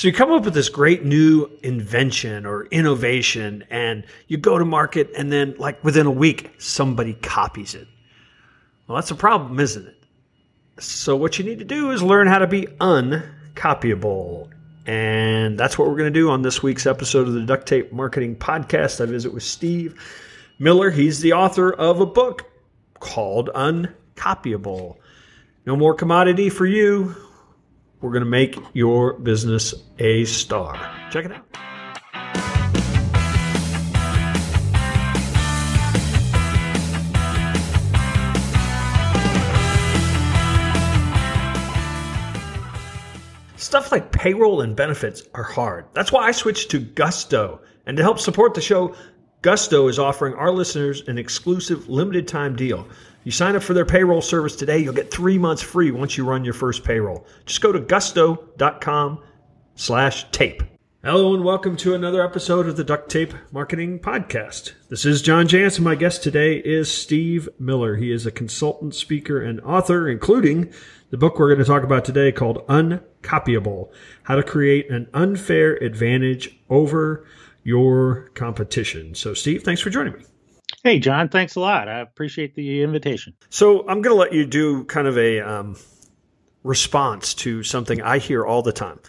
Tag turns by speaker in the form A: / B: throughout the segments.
A: So you come up with this great new invention or innovation and you go to market and then like within a week somebody copies it. Well, that's a problem, isn't it? So what you need to do is learn how to be uncopyable. And that's what we're going to do on this week's episode of the Duct Tape Marketing Podcast. I visit with Steve Miller. He's the author of a book called Uncopyable. No more commodity for you. We're going to make your business a star. Check it out. Stuff like payroll and benefits are hard. That's why I switched to Gusto. And to help support the show, Gusto is offering our listeners an exclusive limited time deal. You sign up for their payroll service today, you'll get three months free once you run your first payroll. Just go to gusto.com slash tape. Hello and welcome to another episode of the Duct Tape Marketing Podcast. This is John Jantsch. My guest today is Steve Miller. He is a consultant, speaker, and author, including the book we're going to talk about today called Uncopyable How to Create an Unfair Advantage Over Your Competition. So, Steve, thanks for joining me.
B: Hey, John, thanks a lot. I appreciate the invitation.
A: So, I'm going to let you do kind of a um, response to something I hear all the time.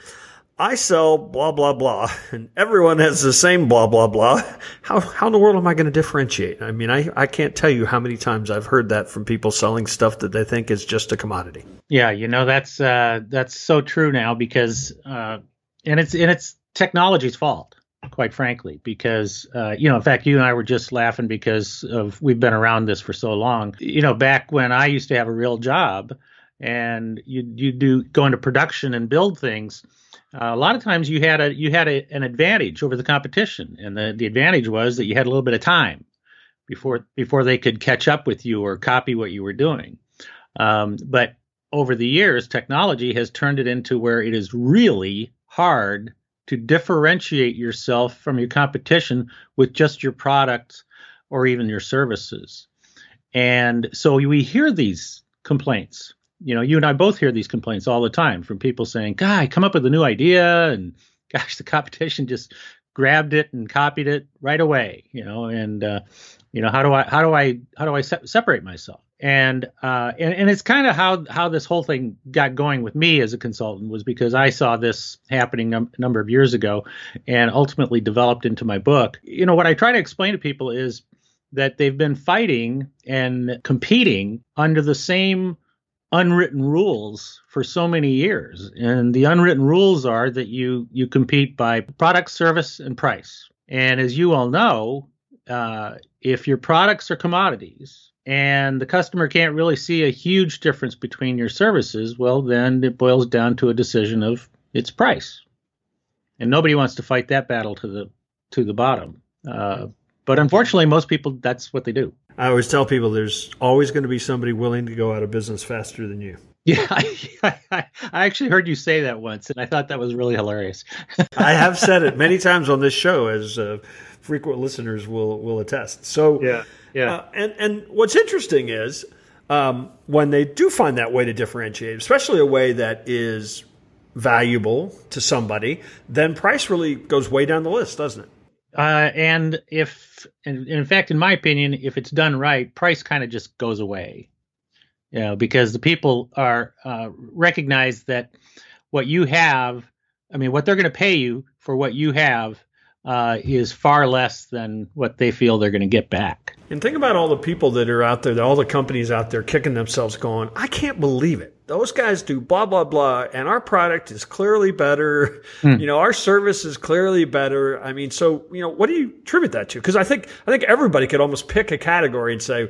A: I sell blah blah blah, and everyone has the same blah blah blah. How how in the world am I going to differentiate? I mean, I I can't tell you how many times I've heard that from people selling stuff that they think is just a commodity.
B: Yeah, you know that's uh, that's so true now because uh, and it's and it's technology's fault, quite frankly, because uh, you know, in fact, you and I were just laughing because of we've been around this for so long. You know, back when I used to have a real job, and you you do go into production and build things uh, a lot of times you had a you had a, an advantage over the competition, and the, the advantage was that you had a little bit of time before before they could catch up with you or copy what you were doing. Um, but over the years, technology has turned it into where it is really hard to differentiate yourself from your competition with just your products or even your services. And so we hear these complaints you know, you and I both hear these complaints all the time from people saying, "Guy, come up with a new idea," and gosh, the competition just grabbed it and copied it right away. You know, and uh, you know, how do I how do I how do I se- separate myself? And uh, and and it's kind of how how this whole thing got going with me as a consultant was because I saw this happening a number of years ago, and ultimately developed into my book. You know, what I try to explain to people is that they've been fighting and competing under the same unwritten rules for so many years and the unwritten rules are that you you compete by product service and price and as you all know uh, if your products are commodities and the customer can't really see a huge difference between your services well then it boils down to a decision of its price and nobody wants to fight that battle to the to the bottom uh, but unfortunately most people that's what they do
A: I always tell people there's always going to be somebody willing to go out of business faster than you.
B: Yeah, I, I, I, actually heard you say that once, and I thought that was really hilarious.
A: I have said it many times on this show, as uh, frequent listeners will will attest. So
B: yeah, yeah.
A: Uh, and and what's interesting is um, when they do find that way to differentiate, especially a way that is valuable to somebody, then price really goes way down the list, doesn't it?
B: Uh, and if in, in fact, in my opinion, if it's done right, price kind of just goes away. You know, because the people are uh, recognize that what you have, I mean, what they're going to pay you for what you have uh, is far less than what they feel they're going to get back.
A: And think about all the people that are out there, all the companies out there kicking themselves going, I can't believe it. Those guys do blah, blah, blah. And our product is clearly better. Hmm. You know, our service is clearly better. I mean, so, you know, what do you attribute that to? Because I think, I think everybody could almost pick a category and say,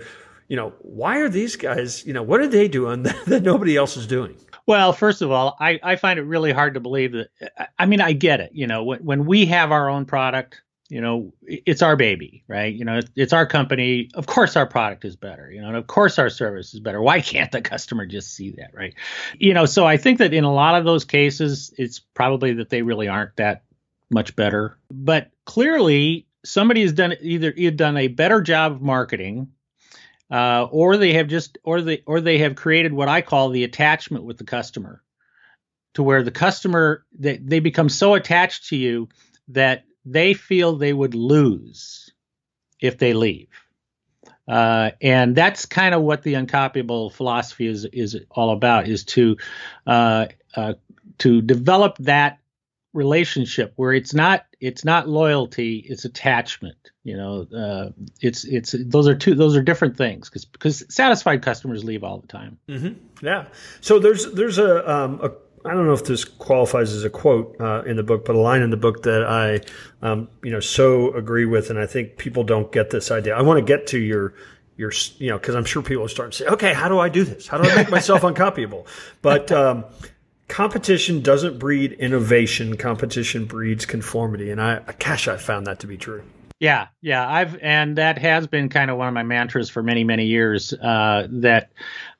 A: you know, why are these guys, you know, what are they doing that nobody else is doing?
B: Well, first of all, I, I find it really hard to believe that. I mean, I get it. You know, when, when we have our own product, you know, it's our baby, right? You know, it's, it's our company. Of course, our product is better, you know, and of course, our service is better. Why can't the customer just see that, right? You know, so I think that in a lot of those cases, it's probably that they really aren't that much better. But clearly, somebody has done either either done a better job of marketing uh, or they have just or they or they have created what I call the attachment with the customer. to where the customer they, they become so attached to you that they feel they would lose if they leave. Uh, and that's kind of what the uncopyable philosophy is is all about is to uh, uh, to develop that relationship where it's not it's not loyalty it's attachment you know uh, it's it's those are two those are different things because because satisfied customers leave all the time
A: mm-hmm. yeah so there's there's a, um, a I don't know if this qualifies as a quote uh, in the book, but a line in the book that I, um, you know, so agree with, and I think people don't get this idea. I want to get to your, your, you know, because I'm sure people are starting to say, okay, how do I do this? How do I make myself uncopyable? But um, competition doesn't breed innovation. Competition breeds conformity, and I, gosh, I found that to be true.
B: Yeah, yeah, I've and that has been kind of one of my mantras for many, many years. Uh, that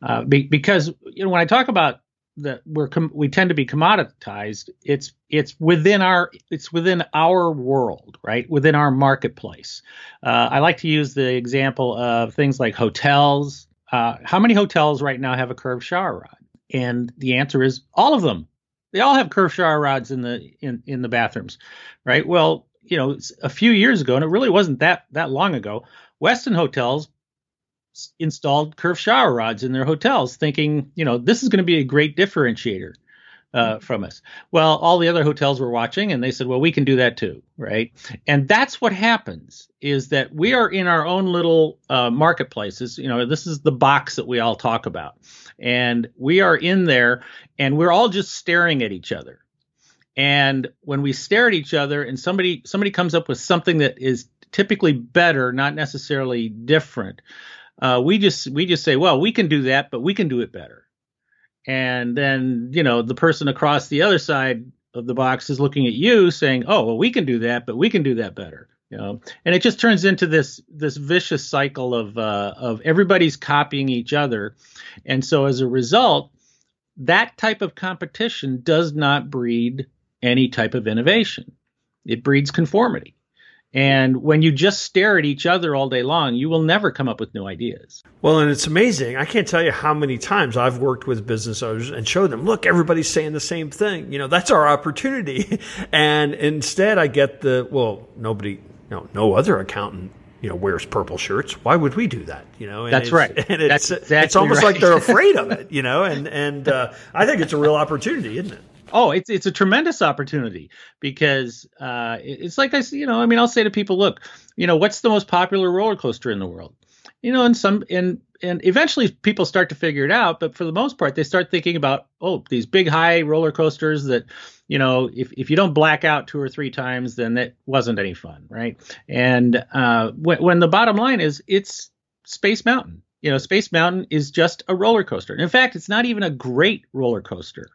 B: uh, be, because you know when I talk about that we're com- we tend to be commoditized it's it's within our it's within our world right within our marketplace uh, i like to use the example of things like hotels uh, how many hotels right now have a curved shower rod and the answer is all of them. They all have curved shower rods in the in in the bathrooms right? Well you know a few years ago and it really wasn't that that long ago westin hotels installed curved shower rods in their hotels, thinking, you know, this is going to be a great differentiator uh, mm-hmm. from us. Well, all the other hotels were watching, and they said, well, we can do that too, right? And that's what happens is that we are in our own little uh, marketplaces. You know, this is the box that we all talk about, and we are in there, and we're all just staring at each other. And when we stare at each other, and somebody somebody comes up with something that is typically better, not necessarily different, uh, we just we just say, well, we can do that, but we can do it better. And then you know the person across the other side of the box is looking at you saying, oh, well, we can do that, but we can do that better. You know, and it just turns into this this vicious cycle of uh, of everybody's copying each other, and so as a result, that type of competition does not breed any type of innovation. It breeds conformity. And when you just stare at each other all day long, you will never come up with new ideas.
A: Well, and it's amazing. I can't tell you how many times I've worked with business owners and showed them, look, everybody's saying the same thing. You know, that's our opportunity. and instead, I get the, well, nobody, no, no other accountant you know wears purple shirts why would we do that you know
B: and that's right
A: and it's, exactly it's almost right. like they're afraid of it you know and and uh, i think it's a real opportunity isn't it
B: Oh, it's it's a tremendous opportunity because uh, it's like I you know I mean I'll say to people, look, you know what's the most popular roller coaster in the world? You know, and some and and eventually people start to figure it out, but for the most part they start thinking about oh these big high roller coasters that you know if if you don't black out two or three times then that wasn't any fun, right? And uh, when when the bottom line is it's Space Mountain. You know, Space Mountain is just a roller coaster. In fact, it's not even a great roller coaster.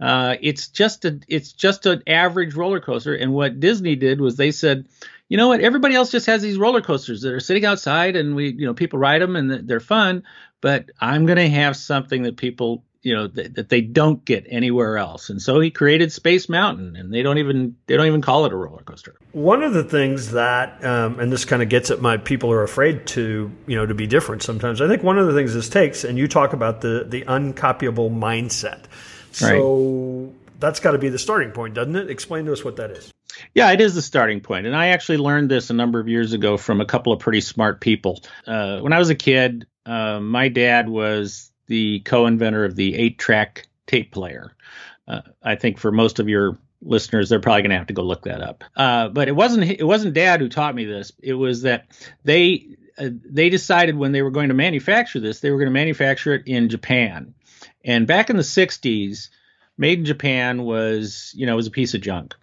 B: Uh, it's just a it's just an average roller coaster. And what Disney did was they said, you know what, everybody else just has these roller coasters that are sitting outside, and we you know people ride them and they're fun. But I'm to have something that people you know th- that they don't get anywhere else. And so he created space mountain and they don't even they don't even call it a roller coaster.
A: One of the things that um, and this kind of gets at my people are afraid to you know to be different sometimes. I think one of the things this takes and you talk about the the uncopyable mindset so right. that's got to be the starting point, doesn't it? Explain to us what that is.
B: Yeah, it is the starting point. And I actually learned this a number of years ago from a couple of pretty smart people. Uh, when I was a kid, uh, my dad was the co inventor of the eight track tape player. Uh, I think for most of your listeners, they're probably going to have to go look that up. Uh, but it wasn't it wasn't Dad who taught me this. It was that they uh, they decided when they were going to manufacture this, they were going to manufacture it in Japan. And back in the 60s, made in Japan was, you know, was a piece of junk.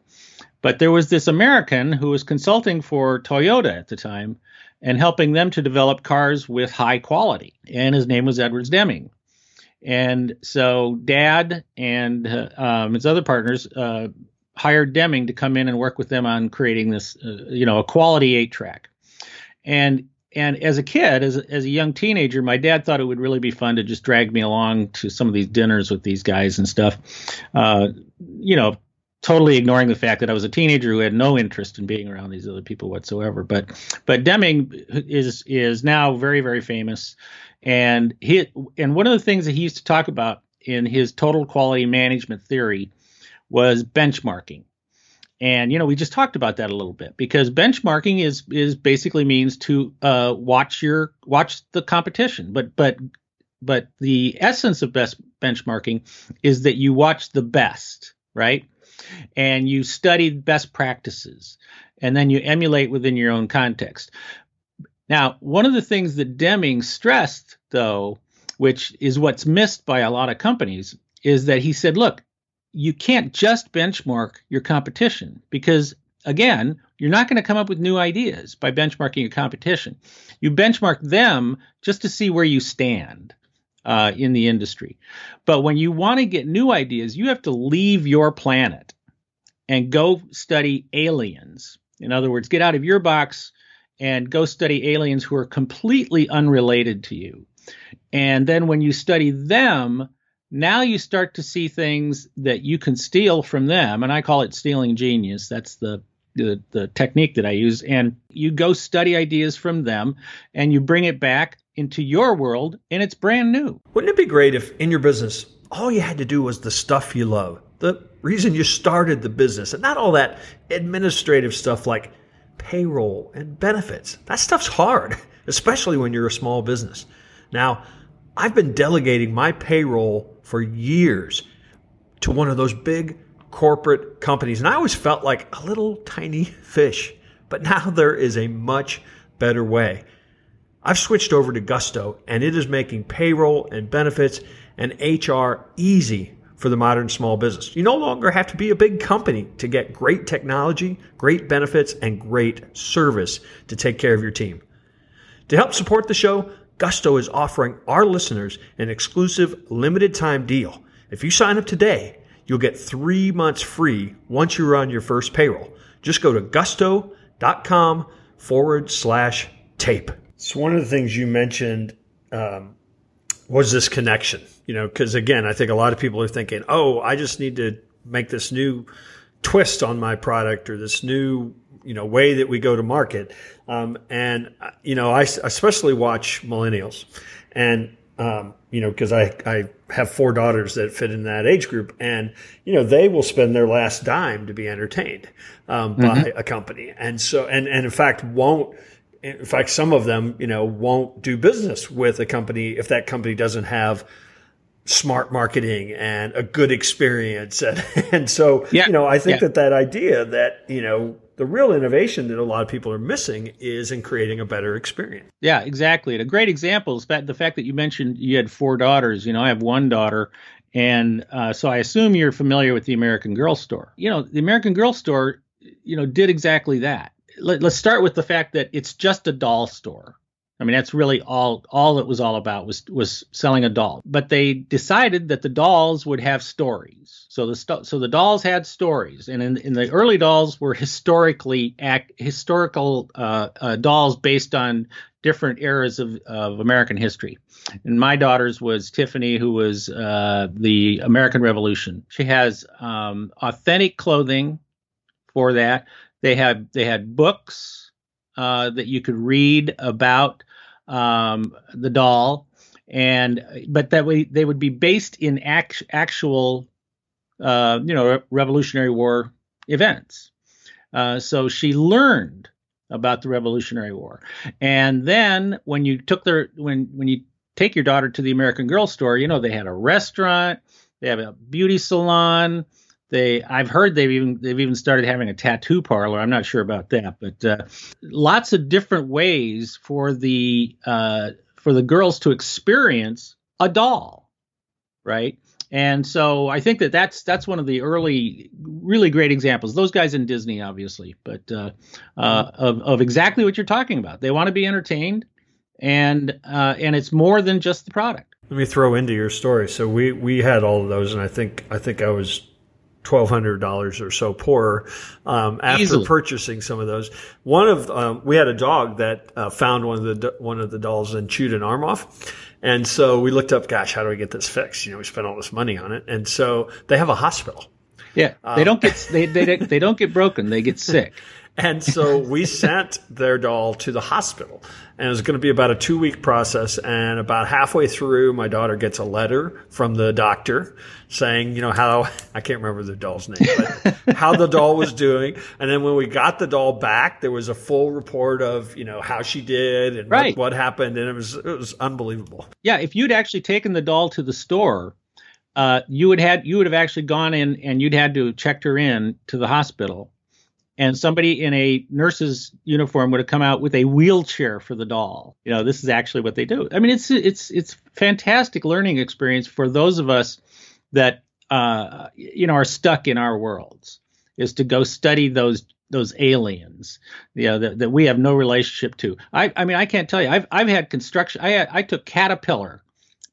B: But there was this American who was consulting for Toyota at the time and helping them to develop cars with high quality. And his name was Edwards Deming. And so Dad and uh, um, his other partners uh, hired Deming to come in and work with them on creating this, uh, you know, a quality eight track. And and as a kid, as as a young teenager, my dad thought it would really be fun to just drag me along to some of these dinners with these guys and stuff. Uh, you know, totally ignoring the fact that I was a teenager who had no interest in being around these other people whatsoever. But but Deming is is now very very famous, and he and one of the things that he used to talk about in his total quality management theory was benchmarking. And you know, we just talked about that a little bit because benchmarking is is basically means to uh, watch your watch the competition, but but but the essence of best benchmarking is that you watch the best, right? And you study best practices, and then you emulate within your own context. Now, one of the things that Deming stressed, though, which is what's missed by a lot of companies, is that he said, look, you can't just benchmark your competition because again, you're not going to come up with new ideas by benchmarking your competition. You benchmark them just to see where you stand uh, in the industry. But when you want to get new ideas, you have to leave your planet and go study aliens. In other words, get out of your box and go study aliens who are completely unrelated to you. And then when you study them, now you start to see things that you can steal from them and i call it stealing genius. That's the the, the technique that i use. And you go study ideas from them and you bring it back into your world and it's brand new.
A: Wouldn't it be great if in your business all you had to do was the stuff you love? The reason you started the business and not all that administrative stuff like payroll and benefits. That stuff's hard especially when you're a small business. Now I've been delegating my payroll for years to one of those big corporate companies. And I always felt like a little tiny fish. But now there is a much better way. I've switched over to Gusto and it is making payroll and benefits and HR easy for the modern small business. You no longer have to be a big company to get great technology, great benefits, and great service to take care of your team. To help support the show, Gusto is offering our listeners an exclusive limited time deal. If you sign up today, you'll get three months free once you run your first payroll. Just go to gusto.com forward slash tape. So, one of the things you mentioned um, was this connection, you know, because again, I think a lot of people are thinking, oh, I just need to make this new twist on my product or this new you know way that we go to market. Um, and you know, I especially watch millennials, and um, you know, because I I have four daughters that fit in that age group, and you know, they will spend their last dime to be entertained um, by mm-hmm. a company, and so and and in fact won't. In fact, some of them, you know, won't do business with a company if that company doesn't have smart marketing and a good experience. And, and so, yeah. you know, I think yeah. that that idea that, you know, the real innovation that a lot of people are missing is in creating a better experience.
B: Yeah, exactly. And a great example is that the fact that you mentioned you had four daughters. You know, I have one daughter, and uh, so I assume you're familiar with the American Girl store. You know, the American Girl store, you know, did exactly that. Let, let's start with the fact that it's just a doll store. I mean, that's really all all it was all about was was selling a doll. But they decided that the dolls would have stories. So the so the dolls had stories, and in, in the early dolls were historically historical uh, uh, dolls based on different eras of, of American history. And my daughter's was Tiffany, who was uh, the American Revolution. She has um, authentic clothing for that. They had they had books uh, that you could read about um, the doll, and but that way they would be based in act, actual, uh, you know, Revolutionary War events. Uh, so she learned about the Revolutionary War, and then when you took their when when you take your daughter to the American Girl store, you know they had a restaurant, they have a beauty salon, they I've heard they've even they've even started having a tattoo parlor. I'm not sure about that, but uh, lots of different ways for the uh, for the girls to experience a doll, right? And so I think that that's that's one of the early, really great examples. Those guys in Disney, obviously, but uh, uh, of of exactly what you're talking about. They want to be entertained, and uh, and it's more than just the product.
A: Let me throw into your story. So we we had all of those, and I think I think I was twelve hundred dollars or so poorer um, after Easily. purchasing some of those. One of um, we had a dog that uh, found one of the one of the dolls and chewed an arm off, and so we looked up. Gosh, how do we get this fixed? You know, we spent all this money on it, and so they have a hospital.
B: Yeah, they um, don't get they, they they don't get broken; they get sick.
A: And so we sent their doll to the hospital. And it was going to be about a two week process. And about halfway through, my daughter gets a letter from the doctor saying, you know, how I can't remember the doll's name, but how the doll was doing. And then when we got the doll back, there was a full report of, you know, how she did and right. what, what happened. And it was, it was unbelievable.
B: Yeah. If you'd actually taken the doll to the store, uh, you would had you would have actually gone in and you'd had to checked her in to the hospital and somebody in a nurse's uniform would have come out with a wheelchair for the doll. You know, this is actually what they do. I mean, it's it's it's fantastic learning experience for those of us that uh, you know are stuck in our worlds. Is to go study those those aliens, you know, that, that we have no relationship to. I I mean, I can't tell you. I've I've had construction. I had, I took Caterpillar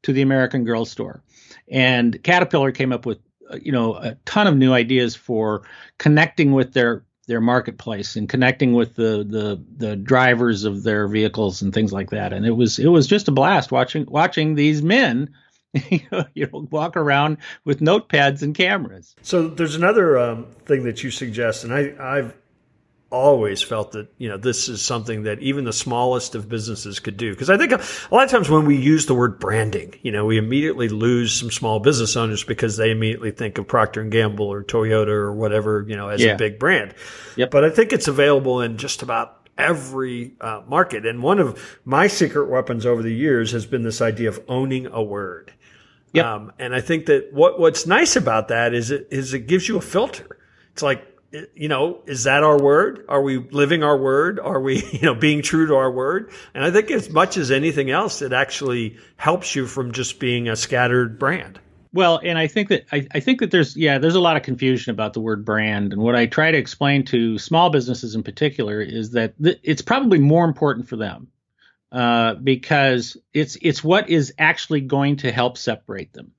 B: to the American Girl store, and Caterpillar came up with uh, you know a ton of new ideas for connecting with their their marketplace and connecting with the, the the drivers of their vehicles and things like that. And it was it was just a blast watching watching these men you know, walk around with notepads and cameras.
A: So there's another um, thing that you suggest, and I, I've always felt that you know this is something that even the smallest of businesses could do because i think a, lot of times when we use the word branding you know we immediately lose some small business owners because they immediately think of procter and gamble or toyota or whatever you know as yeah. a big brand yep. but i think it's available in just about every uh, market and one of my secret weapons over the years has been this idea of owning a word yep. Um, and i think that what what's nice about that is it is it gives you a filter it's like you know, is that our word? Are we living our word? Are we, you know, being true to our word? And I think as much as anything else, it actually helps you from just being a scattered brand.
B: Well, and I think that I, I, think that there's yeah there's a lot of confusion about the word brand, and what I try to explain to small businesses in particular is that th- it's probably more important for them uh, because it's it's what is actually going to help separate them,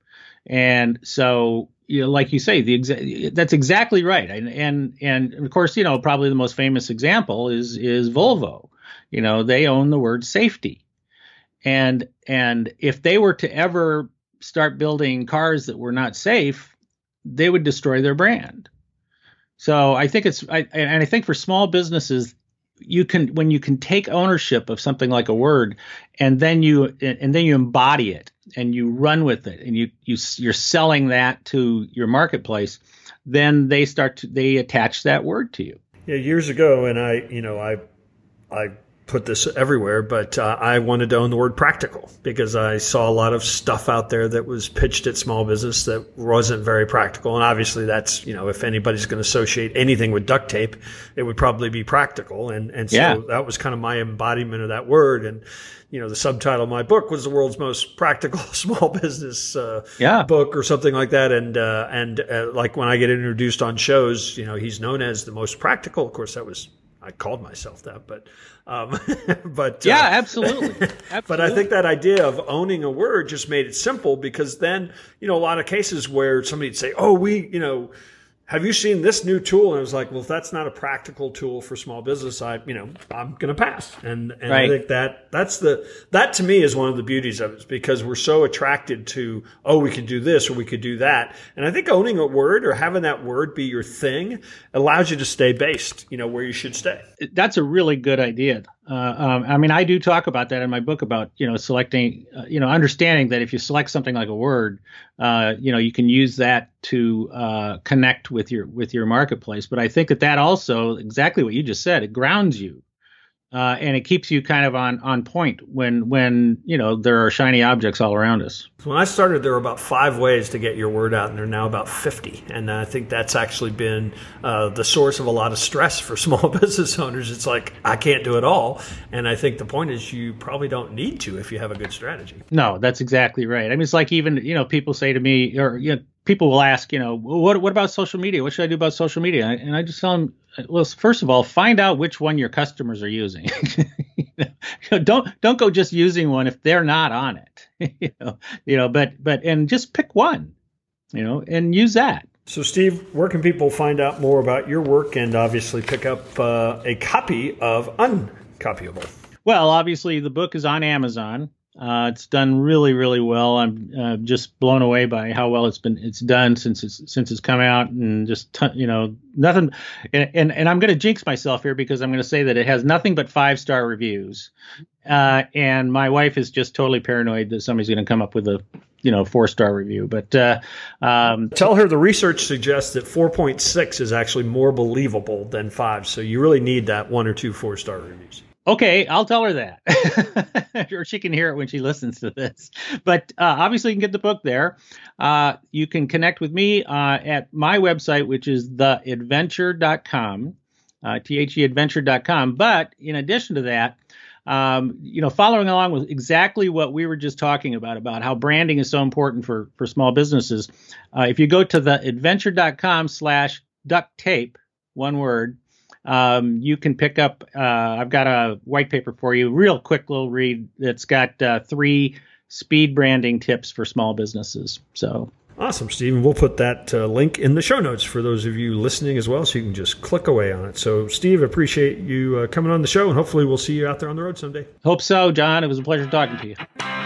B: and so you know, like you say, the exa- that's exactly right. And, and and of course, you know, probably the most famous example is is Volvo. You know, they own the word safety, and and if they were to ever start building cars that were not safe, they would destroy their brand. So I think it's I, and I think for small businesses, you can when you can take ownership of something like a word, and then you and then you embody it and you run with it and you you you're selling that to your marketplace, then they start to they attach that word to you.
A: Yeah, years ago, and I you know I I put this everywhere, but uh, I wanted to own the word practical because I saw a lot of stuff out there that was pitched at small business that wasn't very practical. And obviously, that's you know if anybody's going to associate anything with duct tape, it would probably be practical. And and so yeah. that was kind of my embodiment of that word. And you know the subtitle of my book was the world's most practical small business uh, yeah. book or something like that. And uh, and uh, like when I get introduced on shows, you know he's known as the most practical. Of course, that was I called myself that, but um, but
B: yeah, uh, absolutely. absolutely.
A: But I think that idea of owning a word just made it simple because then you know a lot of cases where somebody'd say, "Oh, we you know." Have you seen this new tool? And I was like, well, if that's not a practical tool for small business, I, you know, I'm going to pass. And, and right. I think that that's the, that to me is one of the beauties of it because we're so attracted to, oh, we could do this or we could do that. And I think owning a word or having that word be your thing allows you to stay based, you know, where you should stay.
B: That's a really good idea. Uh, um, I mean, I do talk about that in my book about you know selecting, uh, you know, understanding that if you select something like a word, uh, you know, you can use that to uh, connect with your with your marketplace. But I think that that also exactly what you just said, it grounds you uh, and it keeps you kind of on on point when when you know there are shiny objects all around us.
A: When I started, there were about five ways to get your word out, and there are now about fifty. And I think that's actually been uh, the source of a lot of stress for small business owners. It's like I can't do it all, and I think the point is you probably don't need to if you have a good strategy.
B: No, that's exactly right. I mean, it's like even you know people say to me, or you know, people will ask, you know, what what about social media? What should I do about social media? And I just tell them, well, first of all, find out which one your customers are using. don't don't go just using one if they're not on it. you know, you know, but but and just pick one, you know, and use that.
A: So, Steve, where can people find out more about your work and obviously pick up uh, a copy of Uncopyable?
B: Well, obviously, the book is on Amazon. Uh, it's done really, really well. I'm uh, just blown away by how well it's been it's done since it's since it's come out, and just ton, you know nothing. And and, and I'm going to jinx myself here because I'm going to say that it has nothing but five star reviews, uh, and my wife is just totally paranoid that somebody's going to come up with a you know four star review. But uh, um,
A: tell her the research suggests that 4.6 is actually more believable than five. So you really need that one or two four star reviews.
B: Okay, I'll tell her that, or she can hear it when she listens to this. But uh, obviously, you can get the book there. Uh, you can connect with me uh, at my website, which is theadventure.com, uh, theadventure.com. But in addition to that, um, you know, following along with exactly what we were just talking about, about how branding is so important for for small businesses. Uh, if you go to theadventure.com slash duct tape, one word um, you can pick up. Uh, I've got a white paper for you, real quick little read that's got uh, three speed branding tips for small businesses. So
A: awesome, Stephen. We'll put that uh, link in the show notes for those of you listening as well, so you can just click away on it. So, Steve, appreciate you uh, coming on the show, and hopefully, we'll see you out there on the road someday.
B: Hope so, John. It was a pleasure talking to you.